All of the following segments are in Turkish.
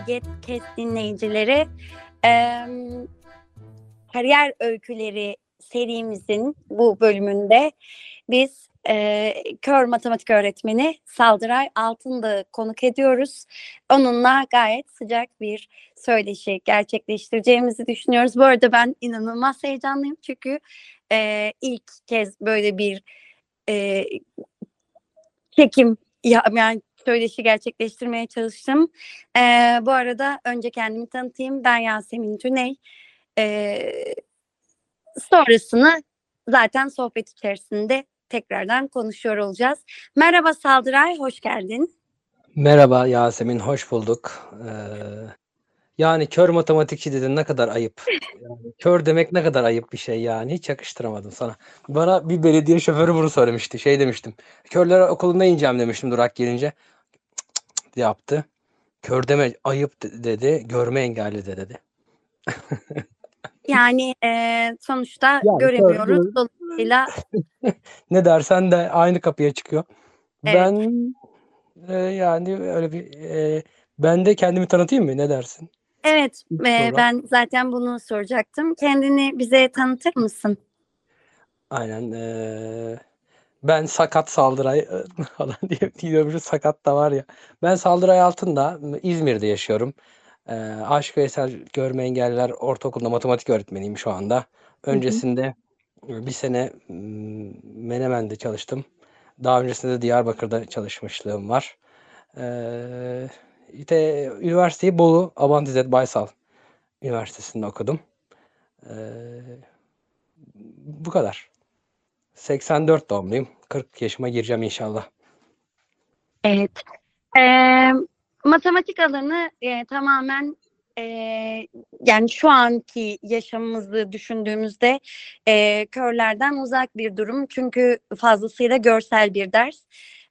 Ege Kes dinleyicileri. Ee, Kariyer Öyküleri serimizin bu bölümünde biz e, kör matematik öğretmeni Saldıray Altın'da konuk ediyoruz. Onunla gayet sıcak bir söyleşi gerçekleştireceğimizi düşünüyoruz. Bu arada ben inanılmaz heyecanlıyım çünkü e, ilk kez böyle bir e, çekim ya, yani söyleşi gerçekleştirmeye çalıştım. Ee, bu arada önce kendimi tanıtayım. Ben Yasemin Tüney. Ee, sonrasını zaten sohbet içerisinde tekrardan konuşuyor olacağız. Merhaba Saldıray, hoş geldin. Merhaba Yasemin, hoş bulduk. Ee, yani kör matematikçi dedin ne kadar ayıp. Yani kör demek ne kadar ayıp bir şey yani. Hiç yakıştıramadım sana. Bana bir belediye şoförü bunu söylemişti. Şey demiştim. Körler okuluna ineceğim demiştim durak gelince. Cık cık yaptı. Kör deme ayıp de- dedi. Görme engelli de dedi. Yani e, sonuçta Yani göremiyoruz. kör- Dolayısıyla Ne dersen de aynı kapıya çıkıyor. Evet. Ben e, yani öyle bir e, ben de kendimi tanıtayım mı? Ne dersin? Evet e, ben zaten bunu soracaktım. Kendini bize tanıtır mısın? Aynen. eee, ben sakat Saldıray falan diye diyormuşum. Sakat da var ya. Ben Saldıray Altın'da İzmir'de yaşıyorum. Eee Aşk Veysel Görme Engelliler Ortaokulu'nda matematik öğretmeniyim şu anda. Öncesinde e, bir sene Menemen'de çalıştım. Daha öncesinde de Diyarbakır'da çalışmışlığım var. Eee işte üniversiteyi Bolu Abantizet Baysal Üniversitesi'nde okudum. Eee, bu kadar. 84 doğumluyum. 40 yaşıma gireceğim inşallah. Evet. E, matematik alanı e, tamamen e, yani şu anki yaşamımızı düşündüğümüzde e, körlerden uzak bir durum. Çünkü fazlasıyla görsel bir ders.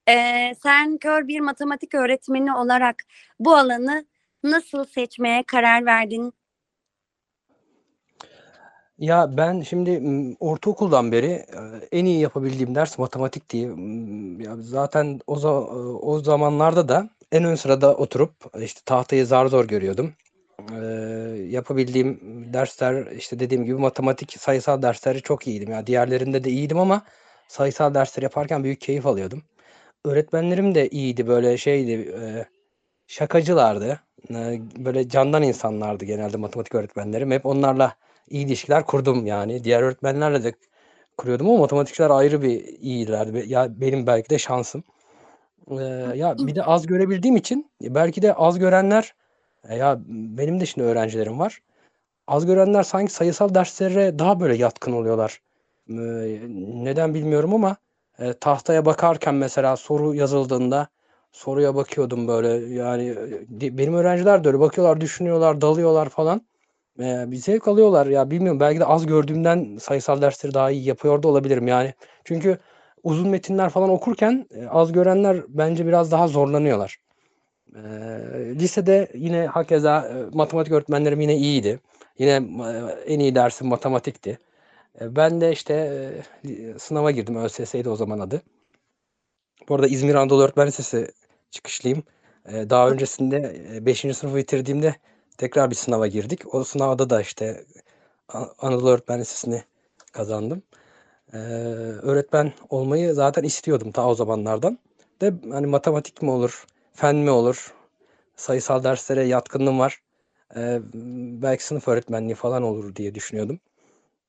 E, sen kör bir matematik öğretmeni olarak bu alanı nasıl seçmeye karar verdin? Ya ben şimdi ortaokuldan beri en iyi yapabildiğim ders matematik diye. m, Ya zaten o o zamanlarda da en ön sırada oturup işte tahtayı zar zor görüyordum. Ee, yapabildiğim dersler işte dediğim gibi matematik, sayısal dersleri çok iyiydim. Ya diğerlerinde de iyiydim ama sayısal dersleri yaparken büyük keyif alıyordum. Öğretmenlerim de iyiydi böyle şeydi e, şakacılardı. E, böyle candan insanlardı genelde matematik öğretmenlerim. Hep onlarla iyi ilişkiler kurdum yani. Diğer öğretmenlerle de kuruyordum ama matematikçiler ayrı bir iyilerdi. Ya benim belki de şansım. Ee, ya bir de az görebildiğim için e, belki de az görenler e, ya benim de şimdi öğrencilerim var. Az görenler sanki sayısal derslere daha böyle yatkın oluyorlar. Ee, neden bilmiyorum ama e, tahtaya bakarken mesela soru yazıldığında soruya bakıyordum böyle yani e, benim öğrenciler de öyle bakıyorlar, düşünüyorlar, dalıyorlar falan. Ee, bir zevk alıyorlar ya bilmiyorum belki de az gördüğümden sayısal dersleri daha iyi yapıyor da olabilirim yani. Çünkü uzun metinler falan okurken e, az görenler bence biraz daha zorlanıyorlar. Ee, lisede yine hakeza e, matematik öğretmenlerim yine iyiydi. Yine e, en iyi dersim matematikti. E, ben de işte e, sınava girdim. ÖSS'ydi o zaman adı. Bu arada İzmir Anadolu Öğretmen Lisesi çıkışlıyım. E, daha öncesinde 5. sınıfı bitirdiğimde tekrar bir sınava girdik. O sınavda da işte Anadolu Öğretmen Lisesi'ni kazandım. Öğretmen olmayı zaten istiyordum ta o zamanlardan. De hani matematik mi olur, fen mi olur, sayısal derslere yatkınlığım var. Ee, belki sınıf öğretmenliği falan olur diye düşünüyordum.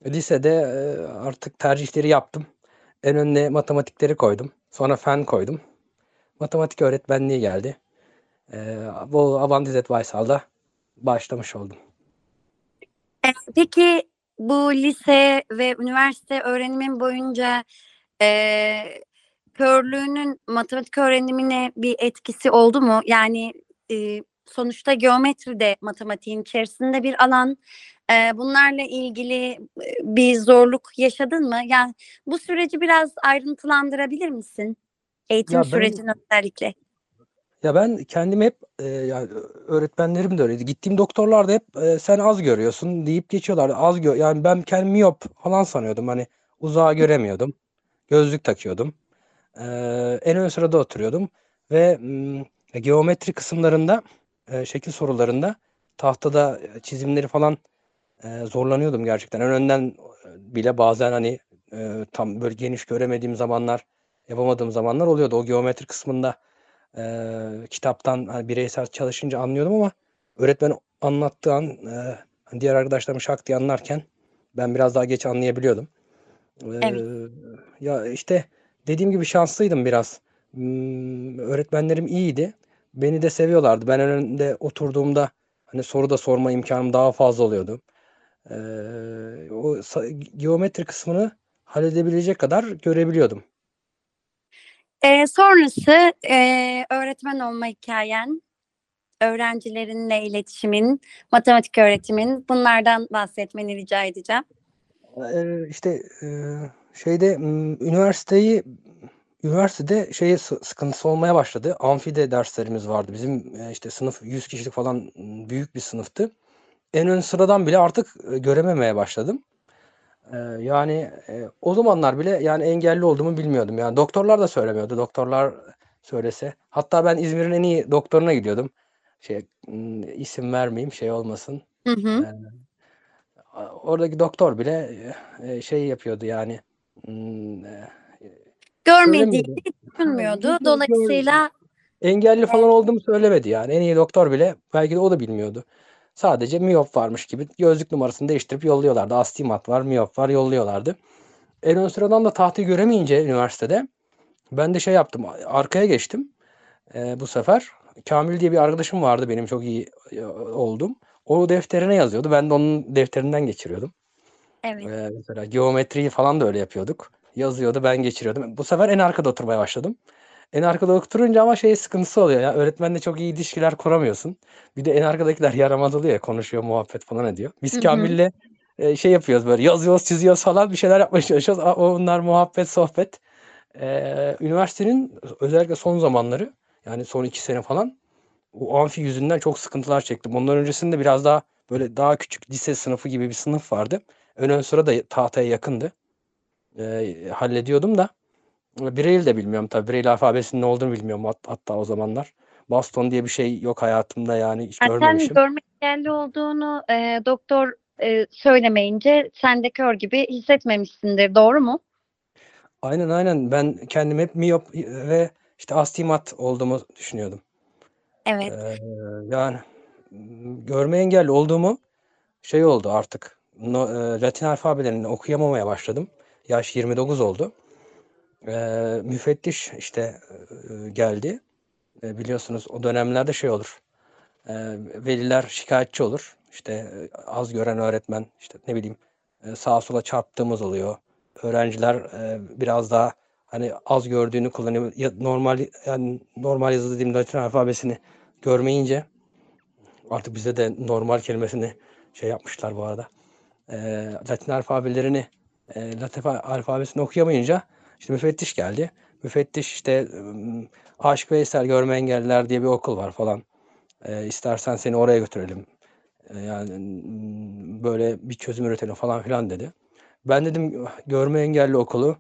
Lisede e, artık tercihleri yaptım. En önüne matematikleri koydum. Sonra fen koydum. Matematik öğretmenliği geldi. Bu Avantizet Vaysal'da başlamış oldum. Peki bu lise ve üniversite öğrenimin boyunca e, körlüğünün matematik öğrenimine bir etkisi oldu mu? Yani e, sonuçta geometri de matematiğin içerisinde bir alan. E, bunlarla ilgili e, bir zorluk yaşadın mı? Yani bu süreci biraz ayrıntılandırabilir misin? Eğitim Ya ben- sürecini özellikle. Ya ben kendim hep e, yani öğretmenlerim de öyleydi. Gittiğim doktorlar da hep e, sen az görüyorsun deyip geçiyorlardı. Az gör yani ben kendimi miyop falan sanıyordum. Hani uzağa göremiyordum. Gözlük takıyordum. E, en ön sırada oturuyordum ve mm, geometri kısımlarında e, şekil sorularında tahtada çizimleri falan e, zorlanıyordum gerçekten. En önden bile bazen hani e, tam böyle geniş göremediğim zamanlar, yapamadığım zamanlar oluyordu. O geometri kısmında e, kitaptan hani bireysel çalışınca anlıyordum ama öğretmen anlattığı an e, hani diğer arkadaşlarım şak diye anlarken ben biraz daha geç anlayabiliyordum. E, Evet. ya işte dediğim gibi şanslıydım biraz. Hmm, öğretmenlerim iyiydi. Beni de seviyorlardı. Ben önünde oturduğumda hani soru da sorma imkanım daha fazla oluyordu. E, o geometri kısmını halledebilecek kadar görebiliyordum. E, sonrası e, öğretmen olma hikayen, öğrencilerinle iletişimin, matematik öğretimin bunlardan bahsetmeni rica edeceğim. Eee, işte eee, şeyde üniversiteyi üniversitede şeye sı- sıkıntısı olmaya başladı. Amfide derslerimiz vardı. Bizim e, işte sınıf 100 kişilik falan büyük bir sınıftı. En ön sıradan bile artık e, görememeye başladım. Eee, yani e, o zamanlar bile yani engelli olduğumu bilmiyordum. Yani doktorlar da söylemiyordu. Doktorlar söylese. Hatta ben İzmir'in en iyi doktoruna gidiyordum. Şey m, isim vermeyeyim şey olmasın. Hı hı. A- oradaki doktor bile e, şey yapıyordu yani. Hmm, e, Görmediğini düşünmüyordu. Dolayısıyla Engelli falan olduğumu söylemedi yani. En iyi doktor bile belki de o da bilmiyordu. Sadece miyop varmış gibi gözlük numarasını değiştirip yolluyorlardı. Astigmat var, miyop var yolluyorlardı. En ön sıradan da tahtayı göremeyince üniversitede ben de şey yaptım. Arkaya geçtim e, bu sefer. Kamil diye bir arkadaşım vardı benim çok iyi e, oldum. O defterine yazıyordu. Ben de onun defterinden geçiriyordum. evet. Ee, mesela geometriyi falan da öyle yapıyorduk. Yazıyordu ben geçiriyordum. Bu sefer en arkada oturmaya başladım. En arkada oturunca ama şey sıkıntısı oluyor ya. Öğretmenle çok iyi ilişkiler kuramıyorsun. Bir de en arkadakiler yaramaz oluyor ya. Konuşuyor, muhabbet falan ediyor. Biz Hı hı. Kamil'le e, şey yapıyoruz böyle yazıyoruz, çiziyoruz falan bir şeyler yapmaya çalışıyoruz. A- Onlar muhabbet, sohbet. Ee, üniversitenin özellikle son zamanları yani son iki sene falan o amfi yüzünden çok sıkıntılar çektim. Ondan öncesinde biraz daha böyle daha küçük lise sınıfı gibi bir sınıf vardı. Ön ön sıra da tahtaya yakındı. Ee, hallediyordum da. Braille de bilmiyorum tabii. Braille alfabesinin ne olduğunu bilmiyorum hat- hatta o zamanlar. Baston diye bir şey yok hayatımda yani hiç görmemişim. görme engelli olduğunu e, doktor e, söylemeyince sen de kör gibi hissetmemişsindir. Doğru mu? Aynen aynen. Ben kendim hep miyop ve işte astigmat olduğumu düşünüyordum. Evet. Ee, yani görme engelli olduğumu şey oldu artık. No, e, Latin alfabelerini okuyamamaya başladım. Yaş 29 oldu. Ee, müfettiş işte e, geldi. E, biliyorsunuz o dönemlerde şey olur. E, veliler şikayetçi olur. İşte e, az gören öğretmen işte ne bileyim e, sağa sola çarptığımız oluyor. Öğrenciler e, biraz daha hani az gördüğünü kullanıyor. Ya, normal yani normal yazılı dediğim Latin alfabesini görmeyince artık bize de normal kelimesini şey yapmışlar bu arada. E, Latin alfabelerini e, Latin alfabesini okuyamayınca işte müfettiş geldi. Müfettiş işte ım, Aşık Veysel Görme Engelliler diye bir okul var falan. E, istersen seni oraya götürelim. E, yani böyle bir çözüm üretelim falan filan dedi. Ben dedim görme engelli okulu.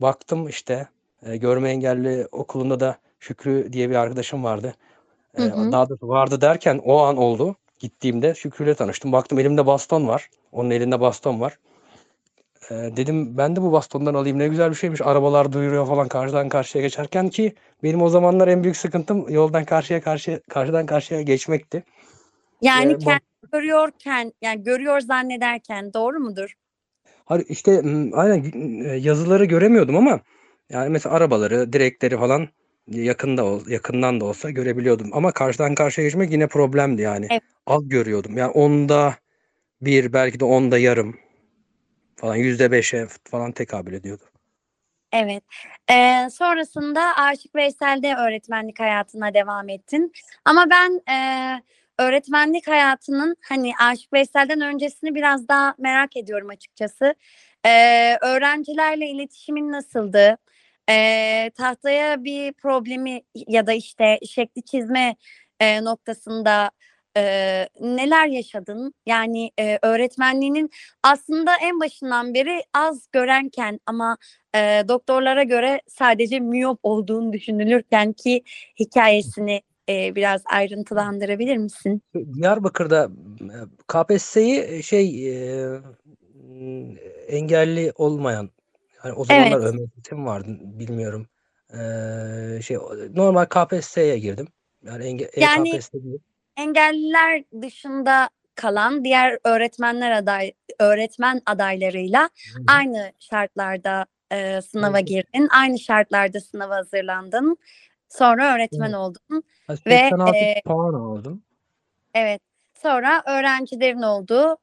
Baktım işte e, görme engelli okulunda da Şükrü diye bir arkadaşım vardı. E, Hı hı. daha doğrusu vardı derken o an oldu. Gittiğimde Şükrü'yle tanıştım. Baktım elimde baston var. Onun elinde baston var. E, dedim ben de bu bastondan alayım ne güzel bir şeymiş. Arabalar duyuruyor falan karşıdan karşıya geçerken ki benim o zamanlar en büyük sıkıntım yoldan karşıya karşıya karşıdan karşıya geçmekti. Yani E, bu- kendi görüyorken, yani görüyor zannederken doğru mudur? Hayır işte aynen e, yazıları göremiyordum ama yani mesela arabaları, direkleri falan yakında yakından da olsa görebiliyordum. Ama karşıdan karşıya geçmek yine problemdi yani. Evet. Az görüyordum. Yani onda bir belki de onda yarım falan yüzde beşe falan tekabül ediyordu. Evet. Ee, sonrasında Aşık Veysel'de öğretmenlik hayatına devam ettin. Ama ben e, öğretmenlik hayatının hani Aşık Veysel'den öncesini biraz daha merak ediyorum açıkçası. Ee, öğrencilerle iletişimin nasıldı? Ee, tahtaya bir problemi ya da işte şekli çizme e, noktasında e, neler yaşadın? Yani e, öğretmenliğinin aslında en başından beri az görenken ama e, doktorlara göre sadece miyop olduğunu düşünülürken ki hikayesini e, biraz ayrıntılandırabilir misin? Diyarbakır'da e, KPSS'yi şey e, engelli olmayan yani o zamanlar Evet. ÖMS'm vardı bilmiyorum. E, şey normal KPSS'ye girdim. Yani enge, Yani- EKPSS değil. Engelliler dışında kalan diğer öğretmenler aday öğretmen adaylarıyla aynı şartlarda e, sınava girdin, aynı şartlarda sınava hazırlandın. Sonra öğretmen Evet. oldun. Ha, Ve, 86 e, puan aldım. Evet. Sonra öğrencilerin oldu.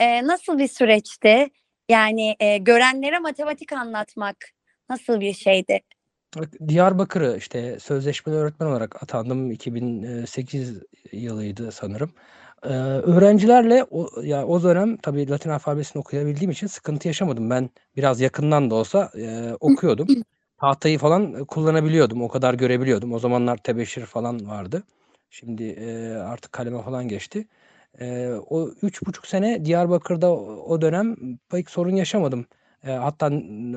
Ee, nasıl bir süreçti? Yani e, görenlere matematik anlatmak nasıl bir şeydi? Diyarbakır'ı işte sözleşmeli öğretmen olarak atandım. 2008 yılıydı sanırım. Ee, öğrencilerle o, ya o dönem tabii Latin alfabesini okuyabildiğim için sıkıntı yaşamadım. Ben biraz yakından da olsa e, okuyordum. Tahtayı falan kullanabiliyordum. O kadar görebiliyordum. O zamanlar tebeşir falan vardı. Şimdi e, artık kaleme falan geçti. E, o üç buçuk sene Diyarbakır'da o, o dönem pek sorun yaşamadım. E, hatta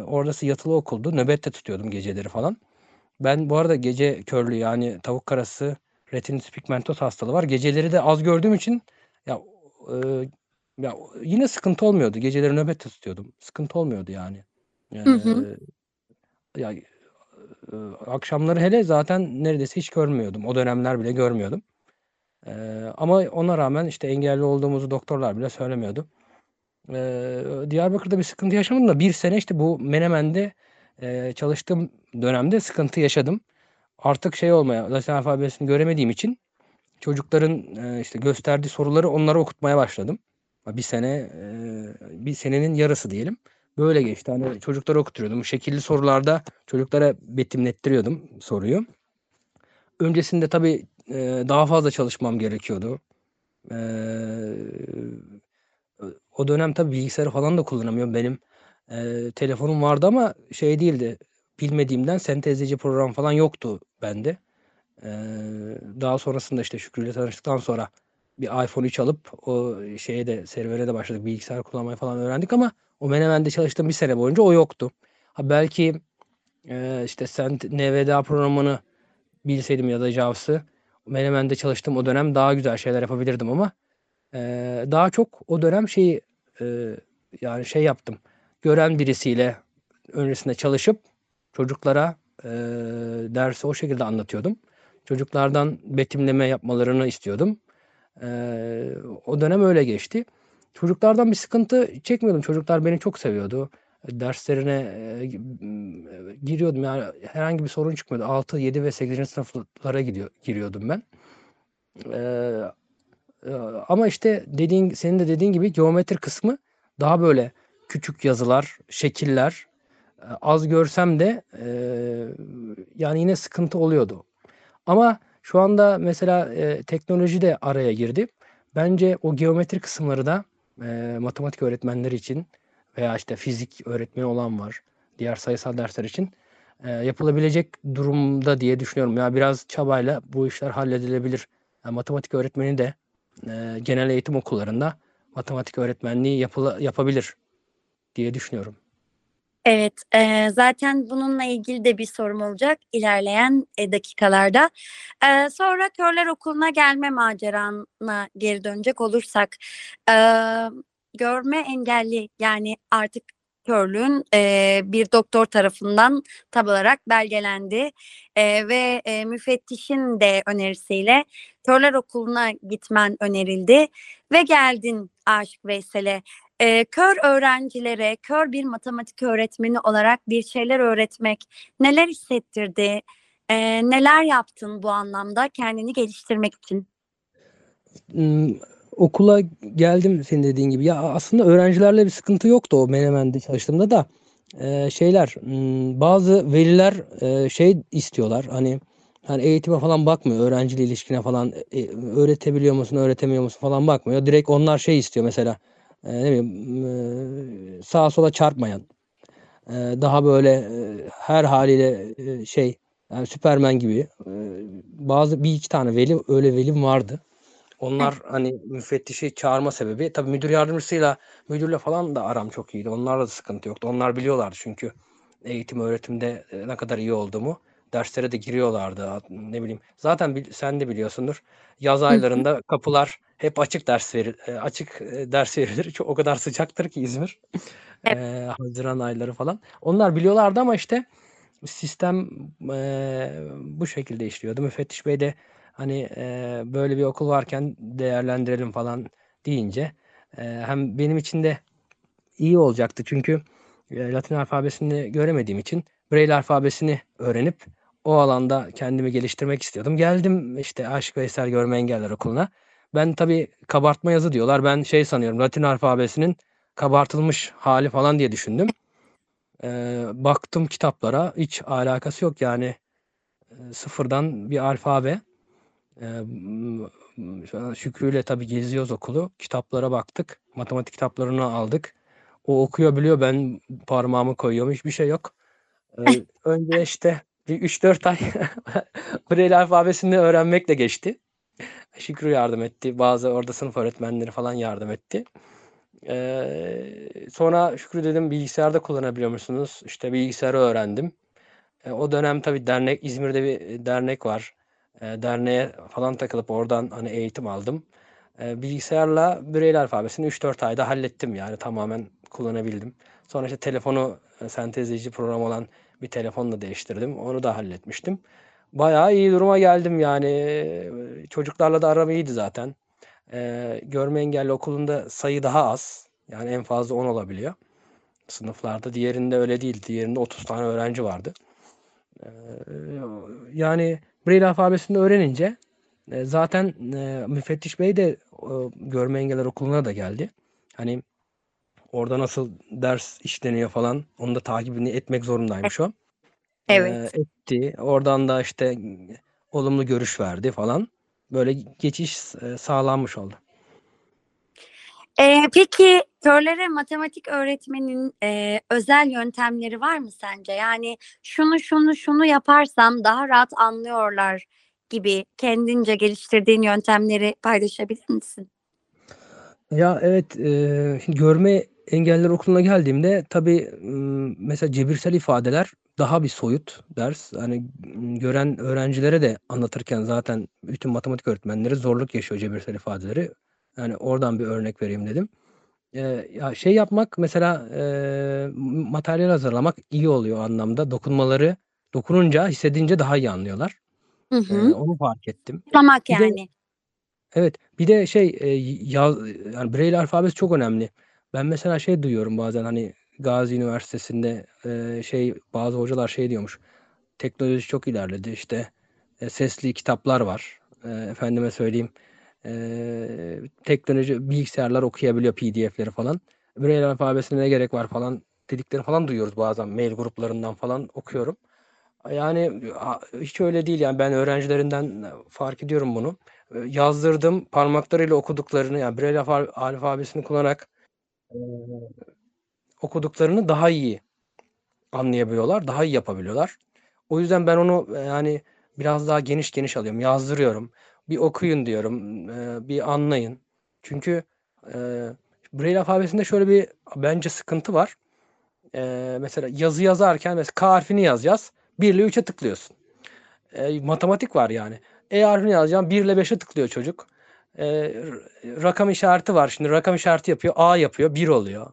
orası yatılı okuldu. Nöbet de tutuyordum geceleri falan. Ben bu arada gece körlüğü yani tavuk karası retinitis pigmentosa hastalığı var. Geceleri de az gördüğüm için ya e, ya yine sıkıntı olmuyordu. Geceleri nöbet tutuyordum. Sıkıntı olmuyordu yani. Hı hı. E, ya e, akşamları hele zaten neredeyse hiç görmüyordum. O dönemler bile görmüyordum. E, ama ona rağmen işte engelli olduğumuzu doktorlar bile söylemiyordu. Eee, Diyarbakır'da bir sıkıntı yaşamadım da bir sene işte bu Menemen'de eee, çalıştığım dönemde sıkıntı yaşadım. Artık şey olmaya, Latin alfabesini göremediğim için çocukların eee, işte gösterdiği soruları onlara okutmaya başladım. Bir sene, eee, bir senenin yarısı diyelim. Böyle geçti. Hani çocuklara okutuyordum. Şekilli sorularda çocuklara betimlettiriyordum soruyu. Öncesinde tabii daha fazla çalışmam gerekiyordu. O dönem tabii bilgisayarı falan da kullanamıyorum. Benim eee, telefonum vardı ama şey değildi. Bilmediğimden sentezleyici program falan yoktu bende. Eee, daha sonrasında işte Şükrü ile tanıştıktan sonra bir iPhone 3 alıp o şeye de servere de başladık. Bilgisayar kullanmayı falan öğrendik ama o Menemen'de çalıştığım bir sene boyunca o yoktu. Ha belki eee, işte Sent NVDA programını bilseydim ya da JAWS'ı Menemen'de çalıştığım o dönem daha güzel şeyler yapabilirdim ama eee, daha çok o dönem şeyi eee, yani şey yaptım. Gören birisiyle öncesinde çalışıp çocuklara eee, dersi o şekilde anlatıyordum. Çocuklardan betimleme yapmalarını istiyordum. Eee, o dönem öyle geçti. Çocuklardan bir sıkıntı çekmiyordum. Çocuklar beni çok seviyordu. Derslerine eee, g- giriyordum yani herhangi bir sorun çıkmıyordu. 6, 7 ve 8. sınıflara gidiyor, giriyordum ben. Eee, eee, ama işte dediğin, senin de dediğin gibi geometri kısmı daha böyle küçük yazılar, şekiller. Eee, az görsem de eee, yani yine sıkıntı oluyordu. Ama şu anda mesela eee, teknoloji de araya girdi. Bence o geometri kısımları da matematik öğretmenleri için veya işte fizik öğretmeni olan var. Diğer sayısal dersler için yapılabilecek durumda diye düşünüyorum. Ya biraz çabayla bu işler halledilebilir. Yani matematik öğretmeni de eee, genel eğitim okullarında matematik öğretmenliği yapıla, yapabilir diye düşünüyorum. Evet, e, zaten bununla ilgili de bir sorum olacak ilerleyen e, dakikalarda. E, sonra Körler Okulu'na gelme macerana geri dönecek olursak, e, görme engelli yani artık körlüğün e, bir doktor tarafından tab olarak belgelendi E, ve e, müfettişin de önerisiyle Körler Okulu'na gitmen önerildi ve geldin Aşık Veysel'e. Ee, kör öğrencilere, kör bir matematik öğretmeni olarak bir şeyler öğretmek neler hissettirdi? Ee, neler yaptın bu anlamda kendini geliştirmek için? Okula geldim senin dediğin gibi. Ya aslında öğrencilerle bir sıkıntı yoktu o Menemen'de çalıştığımda da. eee, şeyler, bazı veliler, eee, şey istiyorlar, hani, hani, eğitime falan bakmıyor, öğrenciyle ilişkine falan, eee, öğretebiliyor musun, öğretemiyor musun falan bakmıyor. Direkt onlar şey istiyor mesela, eee, ne bileyim, eee, sağa sola çarpmayan, eee, daha böyle, eee, her hâliyle, eee, şey, yani Süperman gibi, eee, bazı 1-2 tane veli, öyle velim vardı. Onlar, hani, müfettişi çağırma sebebi tabii müdür yardımcısıyla, müdürle falan da aram çok iyiydi. Onlarla da sıkıntı yoktu. Onlar biliyorlardı çünkü eğitim öğretimde, eee, ne kadar iyi olduğumu. Derslere de giriyorlardı. Ne bileyim, zaten sen de biliyorsundur. Yaz Hı hı. aylarında kapılar hep açık ders veri eee, açık, eee, ders verilir. Ço o kadar sıcaktır ki İzmir. Evet. Eee, haziran ayları falan. Onlar biliyorlardı ama işte sistem, eee, bu şekilde işliyordu. Müfettiş bey de, hani, eee, böyle bir okul varken değerlendirelim falan deyince, eee, hem benim için de iyi olacaktı çünkü, eee, Latin alfabesini göremediğim için Braille alfabesini öğrenip o alanda kendimi geliştirmek istiyordum. Geldim, işte, Aşık Veysel Görme Engelliler Okulu'na. Ben tabii kabartma yazı diyorlar. Ben şey sanıyorum, Latin alfabesinin kabartılmış hâli falan diye düşündüm. Eee, baktım kitaplara, hiç alakası yok yani, sıfırdan bir alfabe. Sonra Şükrü'yle tabii geziyoruz okulu. Kitaplara baktık. Matematik kitaplarını aldık. O okuyor biliyor, ben parmağımı koyuyorum, hiçbir şey yok. Önce işte bir 3-4 ay Braille alfabesini öğrenmekle geçti. Şükrü yardım etti. Bazı orada sınıf öğretmenleri falan yardım etti. Sonra Şükrü dedim bilgisayarda kullanabiliyor musunuz? İşte bilgisayarı öğrendim. O dönem tabii dernek İzmir'de bir dernek var. Eee, derneğe falan takılıp oradan, hani, eğitim aldım. Eee, bilgisayarla Braille alfabesini 3-4 ayda hallettim yani tamamen kullanabildim. Sonra işte telefonu, eee, sentezleyici program olan bir telefon da değiştirdim. Onu da halletmiştim. Bayağı iyi duruma geldim yani. Eee, çocuklarla da aram iyiydi zaten. Görme engelli okulunda sayı daha az. Yani en fazla 10 olabiliyor sınıflarda. Diğerinde öyle değil. Diğerinde 30 tane öğrenci vardı. Yani Braille alfabesini öğrenince, eee, zaten, eee, müfettiş bey de, ııı, görme engelliler okuluna da geldi. Hani, orada nasıl ders işleniyor falan, onun da takibini etmek zorundaymış o. Eee, Evet. etti. Oradan da işte, olumlu görüş verdi falan. Böyle geçiş eee, sağlanmış oldu. Eee, peki körlere matematik öğretmenin, eee, özel yöntemleri var mı sence? Yani şunu, şunu, şunu yaparsam daha rahat anlıyorlar gibi kendince geliştirdiğin yöntemleri paylaşabilir misin? Ya, evet, eee, şimdi görme engelliler okuluna geldiğimde tabii, mesela cebirsel ifadeler daha bir soyut ders. Hani, gören öğrencilere de anlatırken zaten bütün matematik öğretmenleri zorluk yaşıyor cebirsel ifadeleri. Yani oradan bir örnek vereyim dedim. Eee, ya, şey yapmak mesela, m materyal hazırlamak iyi oluyor o anlamda. Dokunmaları dokununca, hissedince daha iyi anlıyorlar. Hı Eee, hı. onu fark ettim. Bir de yani. Evet, bir de şey, eee, yaz yani Braille alfabesi çok önemli. Ben mesela şey duyuyorum bazen, hani, Gazi Üniversitesi'nde, eee, şey, bazı hocalar şey diyormuş, teknoloji çok ilerledi, işte, eee, sesli kitaplar var. Eee, efendime söyleyeyim, eee, teknoloji bilgisayarlar okuyabiliyor PDF'leri falan. Braille alfabesine ne gerek var falan dediklerini falan duyuyoruz bazen mail gruplarından falan okuyorum. Yani, hiç öyle değil yani ben öğrencilerinden fark ediyorum bunu. Yazdırdım, parmaklarıyla okuduklarını, yani Braille alfa alfabesini kullanarak, eee, okuduklarını daha iyi anlayabiliyorlar, daha iyi yapabiliyorlar. O yüzden ben onu, yani, biraz daha geniş geniş alıyorum. Yazdırıyorum, bir okuyun diyorum, eee, bir anlayın. Çünkü, eee, Braille alfabesinde şöyle bir bence sıkıntı var. Eee, mesela yazı yazarken mesela K harfini yazacağız, 1 ile 3'e tıklıyorsun. Eee, matematik var yani. E harfini yazacağım, 1 ile 5'e tıklıyor çocuk. R rakam işareti var. Şimdi rakam işareti yapıyor, A yapıyor, 1 oluyor.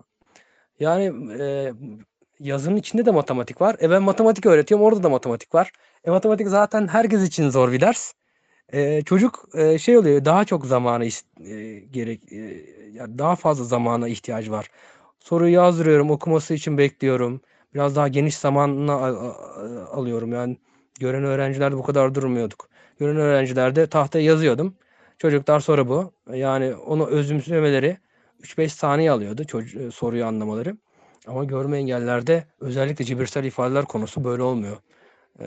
Yani, eee, yazının içinde de matematik var. E, ben matematik öğretiyorum, orada da matematik var. E, matematik zaten herkes için zor bir ders. Eee, çocuk, eee, şey oluyor, daha çok zamana eee, gerek ya daha fazla zamana ihtiyacı var. Soruyu yazdırıyorum, okuması için bekliyorum. Biraz daha geniş zamanına a a alıyorum yani. Gören öğrencilerde bu kadar durmuyorduk. Gören öğrencilerde tahtaya yazıyordum. Çocuklar soru bu. Yani onu özümsemeleri 3-5 saniye alıyordu soruyu anlamaları. Ama görme engellerde özellikle cebirsel ifadeler konusu böyle olmuyor. Ee,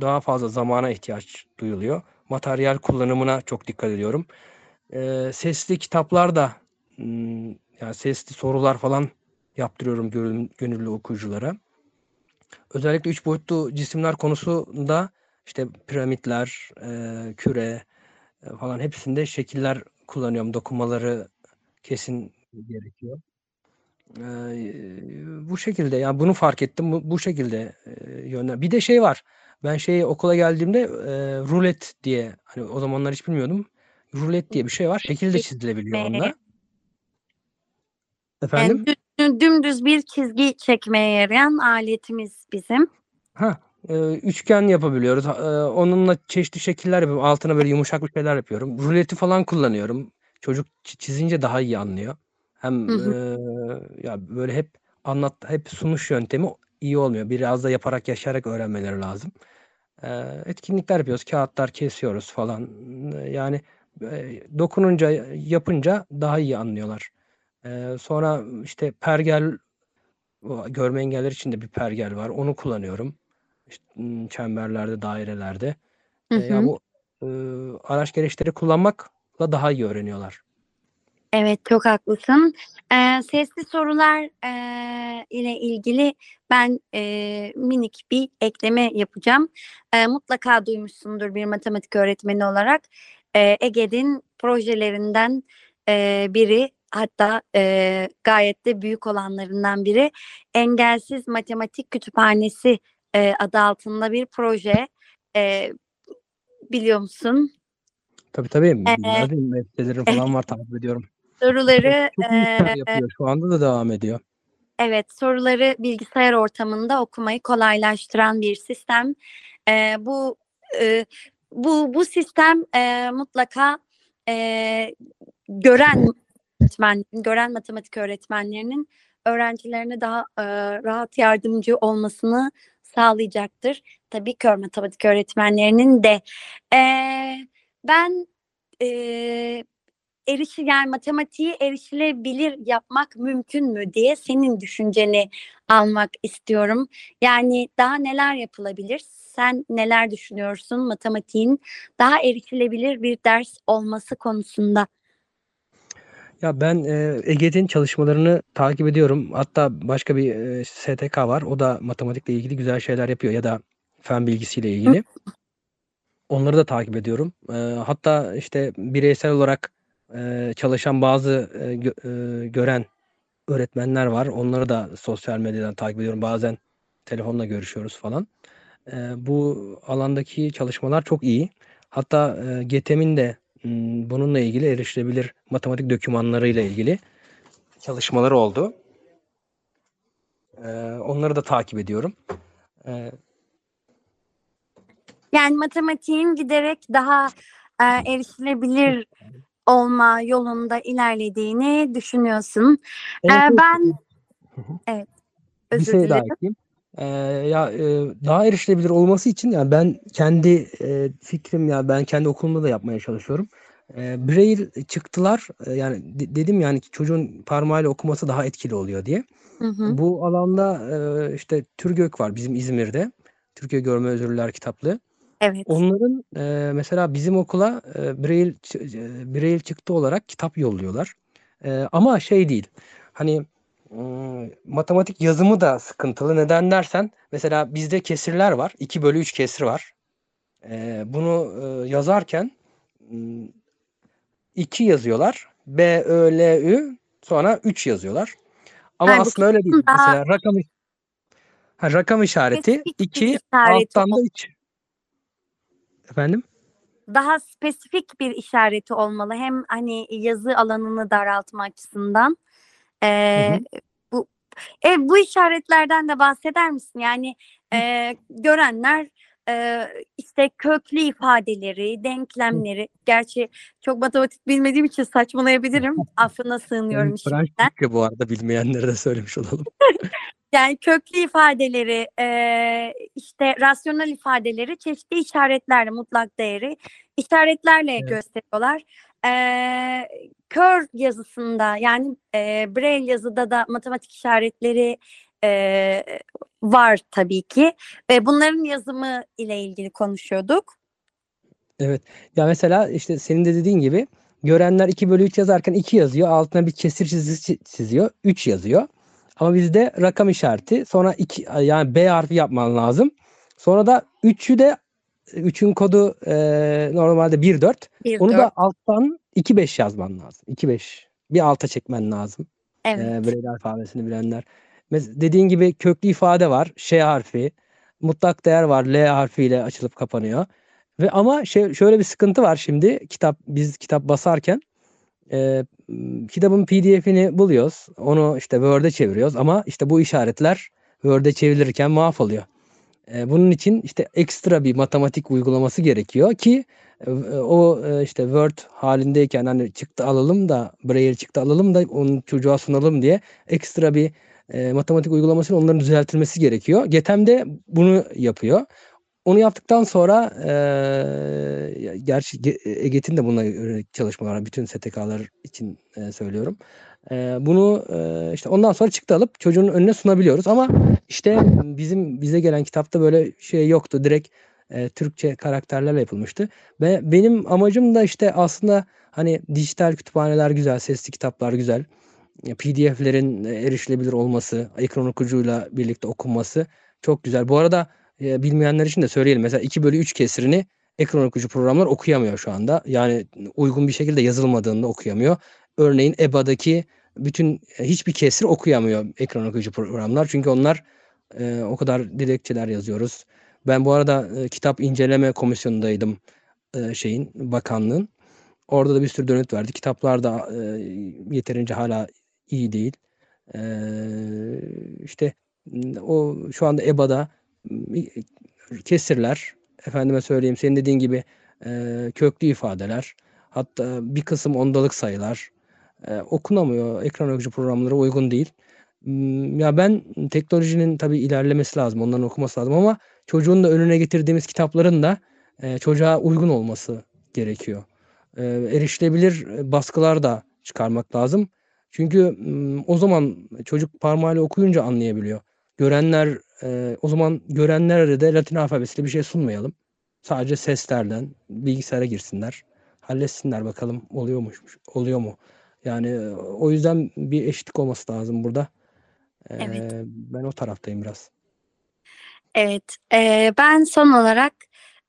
daha fazla zamana ihtiyaç duyuluyor. Materyal kullanımına çok dikkat ediyorum. Ee, sesli kitaplar da hmm, yani sesli sorular falan yaptırıyorum gönül- gönüllü okuyuculara. Özellikle üç boyutlu cisimler konusunda işte piramitler, e, küre e, falan hepsinde şekiller kullanıyorum. Dokunmaları kesin gerekiyor. Ee, bu şekilde yani bunu fark ettim. Bu, bu şekilde e, yönlen. Bir de şey var. Ben şey okula geldiğimde e, rulet diye hani o zamanlar hiç bilmiyordum. Rulet diye bir şey var. Şekil de çizilebiliyor onunla. Efendim? Yani dü- dümdüz bir çizgi çekmeye yarayan aletimiz bizim. Ha, e, üçgen yapabiliyoruz. E, onunla çeşitli şekiller yapıyorum. Altına böyle yumuşak bir şeyler yapıyorum. Ruleti falan kullanıyorum. Çocuk çi- çizince daha iyi anlıyor. Hem Hı hı. e, ya böyle hep anlat hep sunuş yöntemi iyi olmuyor. Biraz da yaparak yaşayarak öğrenmeleri lazım. E, etkinlikler yapıyoruz. Kağıtlar kesiyoruz falan. Yani e, dokununca yapınca daha iyi anlıyorlar. E, sonra işte pergel o görme engelleri için de bir pergel var. Onu kullanıyorum. İşte, ım, çemberlerde, dairelerde. Hı ya hı. bu e, araç gereçleri kullanmakla daha iyi öğreniyorlar. Evet çok haklısın. Ee, sesli sorular ee, ile ilgili ben ee, minik bir ekleme yapacağım. Ee, mutlaka duymuşsundur bir matematik öğretmeni olarak. Ee, Ege'nin projelerinden ee, biri hatta ee, gayet de büyük olanlarından biri Engelsiz Matematik Kütüphanesi ee, adı altında bir proje. Ee, biliyor musun? Tabii tabii. Ee? Web siteleri falan var takip ediyorum. Soruları çok iyi işler yapıyor. Şu anda da devam ediyor. Evet, soruları bilgisayar ortamında okumayı kolaylaştıran bir sistem. Ee, bu e, bu bu sistem e, mutlaka e, gören öğretmen, gören matematik öğretmenlerinin öğrencilerine daha e, rahat yardımcı olmasını sağlayacaktır. Tabii kör matematik öğretmenlerinin de. Ee, ben e, erişi yani matematiği erişilebilir yapmak mümkün mü diye senin düşünceni almak istiyorum. Yani daha neler yapılabilir? Sen neler düşünüyorsun matematiğin daha erişilebilir bir ders olması konusunda? Ya ben e, Ege'nin çalışmalarını takip ediyorum. Hatta başka bir e, STK var. O da matematikle ilgili güzel şeyler yapıyor ya da fen bilgisiyle ilgili. Onları da takip ediyorum. E, hatta işte bireysel olarak e, çalışan bazı e, gö- e, gören öğretmenler var. Onları da sosyal medyadan takip ediyorum. Bazen telefonla görüşüyoruz falan. E, bu alandaki çalışmalar çok iyi. Hatta e, GETEM'in de m, bununla ilgili erişilebilir matematik dokümanlarıyla ilgili çalışmaları oldu. E, onları da takip ediyorum. E, Yani matematiğin giderek daha e, erişilebilir olma yolunda ilerlediğini düşünüyorsun. evet, Ee, ben evet Bir özür şey daha dilerim. ekleyeyim. Ee, ya e, daha erişilebilir olması için yani ben kendi e, fikrim ya ben kendi okulumda da yapmaya çalışıyorum. E, Braille çıktılar e, yani de- dedim yani çocuğun parmağıyla okuması daha etkili oluyor diye. Hı hı. Bu alanda e, işte Türgök var bizim İzmir'de. Türkiye Görme Özürlüler Kitaplığı. Evet. Onların e, mesela bizim okula e, Braille ç- e, Braille çıktı olarak kitap yolluyorlar. E, ama şey değil. Hani ım, matematik yazımı da sıkıntılı. Neden dersen mesela bizde kesirler var. 2 bölü 3 kesir var. E, bunu e, yazarken 2 yazıyorlar. B, Ö, L, Ü sonra 3 yazıyorlar. Ama Halbuki aslında öyle değil. daha Mesela rakam ha, rakam işareti spesifik bir 2 işareti alttan da ol- 3. Efendim? daha spesifik bir işareti olmalı. Hem hani yazı alanını daraltma açısından. Ee, hı. bu e, bu işaretlerden de bahseder misin? Yani e, görenler e, işte köklü ifadeleri, denklemleri. Gerçi çok matematik bilmediğim için saçmalayabilirim. Affına sığınıyorum şimdiden. Türkçe bu arada bilmeyenlere de söylemiş olalım. Yani köklü ifadeleri, eee, işte rasyonel ifadeleri çeşitli işaretlerle mutlak değeri işaretlerle Evet. gösteriyorlar. Eee, kör yazısında yani e, Braille yazıda da matematik işaretleri e, var tabii ki. Ve bunların yazımı ile ilgili konuşuyorduk. Evet. Ya mesela işte senin de dediğin gibi görenler 2 bölü 3 yazarken 2 yazıyor. Altına bir kesir çizgisi çiziyor. 3 yazıyor. Ama bizde rakam işareti sonra 2 yani B harfi yapman lazım. Sonra da 3'ü de 3'ün kodu e, normalde 1 4. Bir Onu dört. da alttan 2 5 yazman lazım. 2 5. Bir alta çekmen lazım. evet. E, Braille alfabesini bilenler. Mes- dediğin gibi köklü ifade var. Ş harfi. Mutlak değer var. L harfiyle açılıp kapanıyor. Ve ama şey, şöyle bir sıkıntı var şimdi. Kitap biz kitap basarken e, kitabın PDF'ini buluyoruz. Onu işte Word'e çeviriyoruz ama işte bu işaretler Word'e çevrilirken mahvoluyor. E, bunun için işte ekstra bir matematik uygulaması gerekiyor ki e, o e, işte Word halindeyken hani çıktı alalım da Braille çıktı alalım da onu çocuğa sunalım diye ekstra bir e, matematik uygulamasının onların düzeltilmesi gerekiyor. Getem de bunu yapıyor. Onu yaptıktan sonra eee gerçi Ge- EGET'in de buna yönelik çalışmalar var. Bütün STK'lar için eee, söylüyorum. Eee, bunu eee, işte ondan sonra çıktı alıp çocuğun önüne sunabiliyoruz. Ama işte bizim bize gelen kitapta böyle şey yoktu. Direkt eee, Türkçe karakterlerle yapılmıştı. Ve benim amacım da işte aslında hani dijital kütüphaneler güzel, sesli kitaplar güzel. PDF'lerin erişilebilir olması, ekran okuyucuyla birlikte okunması çok güzel. Bu arada e, bilmeyenler için de söyleyelim. Mesela 2 bölü 3 kesirini ekran okuyucu programlar okuyamıyor şu anda. Yani uygun bir şekilde yazılmadığında okuyamıyor. Örneğin EBA'daki bütün e, hiçbir kesir okuyamıyor ekran okuyucu programlar. Çünkü onlar e, o kadar dilekçeler yazıyoruz. Ben bu arada e, kitap inceleme komisyonundaydım e, şeyin bakanlığın. Orada da bir sürü dönüt verdi. Kitaplar da e, yeterince hala iyi değil. E, işte o şu anda EBA'da kesirler, efendime söyleyeyim senin dediğin gibi e, köklü ifadeler, hatta bir kısım ondalık sayılar e, okunamıyor. Ekran okuyucu programlara uygun değil. Ya ben teknolojinin tabii ilerlemesi lazım, onların okuması lazım ama çocuğun da önüne getirdiğimiz kitapların da e, çocuğa uygun olması gerekiyor. E, erişilebilir baskılar da çıkarmak lazım. Çünkü o zaman çocuk parmağıyla okuyunca anlayabiliyor. Görenler e, o zaman görenlere de Latin alfabesiyle bir şey sunmayalım. Sadece seslerden bilgisayara girsinler. Halletsinler bakalım oluyormuş oluyor mu? Yani e, o yüzden bir eşitlik olması lazım burada. E, Evet. ben o taraftayım biraz. Evet, eee, ben son olarak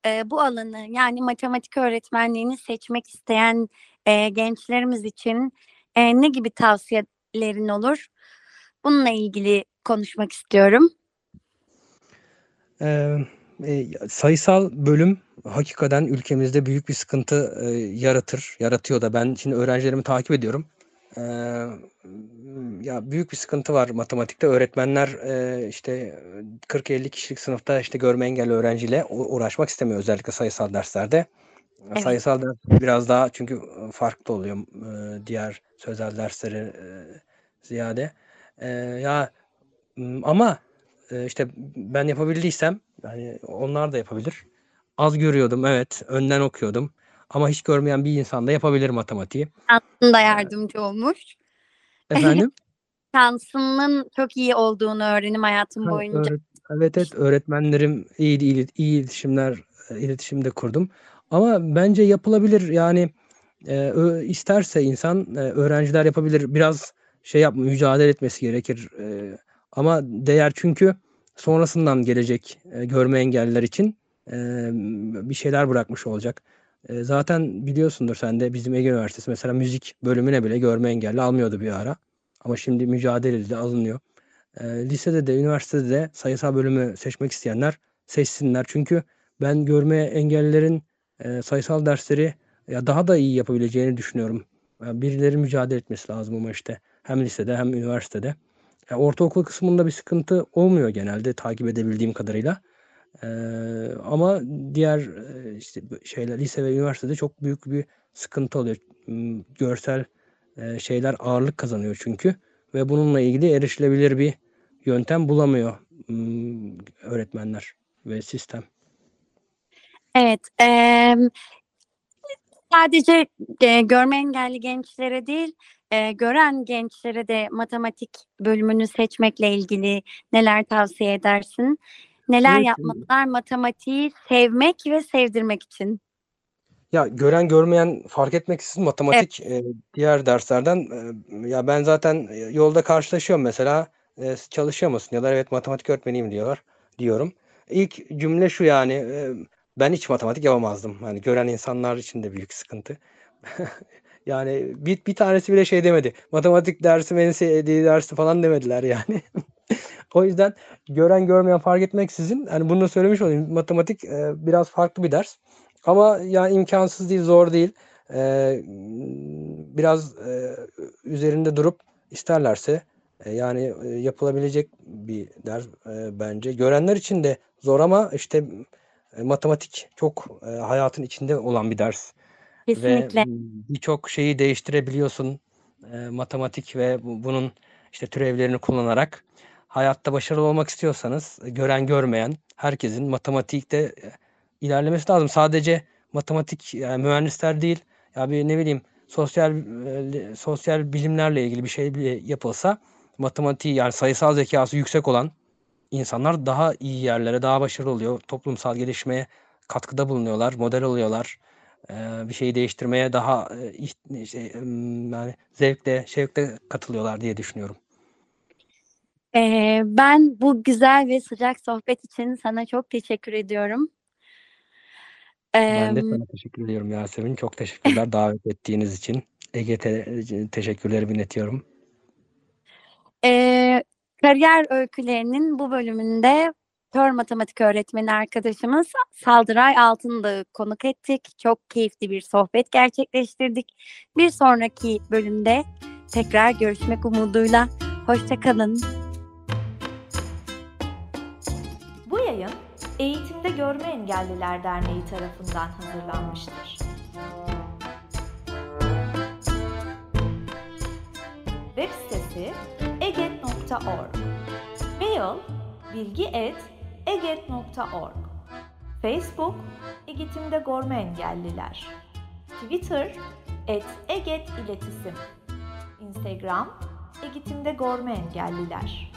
eee, bu alanı yani matematik öğretmenliğini seçmek isteyen eee, gençlerimiz için eee, ne gibi tavsiyelerin olur? Bununla ilgili konuşmak istiyorum. Ee, e, sayısal bölüm hakikaten ülkemizde büyük bir sıkıntı e, yaratır, yaratıyor da. Ben şimdi öğrencilerimi takip ediyorum. Ee, ya büyük bir sıkıntı var matematikte. Öğretmenler e, işte 40-50 kişilik sınıfta işte görme engelli öğrenciyle uğraşmak istemiyor özellikle sayısal derslerde. Evet. Sayısal ders biraz daha çünkü farklı oluyor e, diğer sözel dersleri e, ziyade. E, ya ama e, işte ben yapabildiysem yani onlar da yapabilir. Az görüyordum evet önden okuyordum ama hiç görmeyen bir insan da yapabilir matematiği. Aslında yardımcı olmuş. Efendim? Şansının çok iyi olduğunu öğrenim hayatım Ha, boyunca. öğret- evet evet öğretmenlerim iyi iyi, iyi iletişimler iletişimde kurdum. Ama bence yapılabilir yani e, isterse insan e, öğrenciler yapabilir. Biraz şey yap mücadele etmesi gerekir. E, ama değer çünkü sonrasından gelecek e, görme engelliler için e, bir şeyler bırakmış olacak. E, zaten biliyorsundur sen de bizim Ege Üniversitesi mesela müzik bölümüne bile görme engelli almıyordu bir ara. Ama şimdi mücadeleyle alınıyor. E, lisede de üniversitede de sayısal bölümü seçmek isteyenler seçsinler. Çünkü ben görme engellilerin e, sayısal dersleri ya daha da iyi yapabileceğini düşünüyorum. Yani birileri mücadele etmesi lazım ama işte hem lisede hem üniversitede. Ya ortaokul kısmında bir sıkıntı olmuyor genelde takip edebildiğim kadarıyla. E, ama diğer e, işte şeyler lise ve üniversitede çok büyük bir sıkıntı oluyor. M, Görsel e, şeyler ağırlık kazanıyor çünkü ve bununla ilgili erişilebilir bir yöntem bulamıyor m, öğretmenler ve sistem. Evet. em, sadece e, görme engelli gençlere değil, e, gören gençlere de matematik bölümünü seçmekle ilgili neler tavsiye edersin? Neler Evet, yapmalılar matematiği sevmek ve sevdirmek için? Ya gören görmeyen fark etmeksizin matematik e, diğer derslerden e, ya ben zaten e, yolda karşılaşıyorum mesela e, çalışıyor musun da evet matematik öğretmeniyim diyorlar diyorum. İlk cümle şu yani e, ben hiç matematik yapamazdım. Hani gören insanlar için de büyük sıkıntı. Yani bir, bir tanesi bile şey demedi. Matematik dersim en sevdiği dersi falan demediler yani. O yüzden gören görmeyen fark etmeksizin hani bunu da söylemiş olayım. Matematik e, biraz farklı bir ders. Ama ya imkansız değil, zor değil. E, biraz e, üzerinde durup isterlerse e, yani e, yapılabilecek bir ders e, bence. Görenler için de zor ama işte e, matematik çok e, hayatın içinde olan bir ders ve Kesinlikle. m, birçok şeyi değiştirebiliyorsun. E, matematik ve bu- bunun işte türevlerini kullanarak hayatta başarılı olmak istiyorsanız gören görmeyen herkesin matematikte ilerlemesi lazım. Sadece matematik yani mühendisler değil ya bir ne bileyim sosyal e, sosyal bilimlerle ilgili bir şey bile yapılsa matematiği yani sayısal zekası yüksek olan insanlar daha iyi yerlere, daha başarılı oluyor. Toplumsal gelişmeye katkıda bulunuyorlar, model oluyorlar. Bir şeyi değiştirmeye daha e, şey, yani zevkle, şevkle katılıyorlar diye düşünüyorum. Ee, ben bu güzel ve sıcak sohbet için sana çok teşekkür ediyorum. Ben de sana teşekkür ediyorum Yasemin. Çok teşekkürler davet ettiğiniz için. Ege te- teşekkürlerimi iletiyorum. Ee, kariyer öykülerinin bu bölümünde kör matematik öğretmeni arkadaşımız Saldıray Altındağ'ı konuk ettik. Çok keyifli bir sohbet gerçekleştirdik. Bir sonraki bölümde tekrar görüşmek umuduyla. Hoşçakalın. Bu yayın Eğitimde Görme Engelliler Derneği tarafından hazırlanmıştır. Web sitesi eget.org Mail bilgi.eget.org Facebook Eğitimde Görme Engelliler. Twitter et Eget İletisim. Instagram Eğitimde Görme Engelliler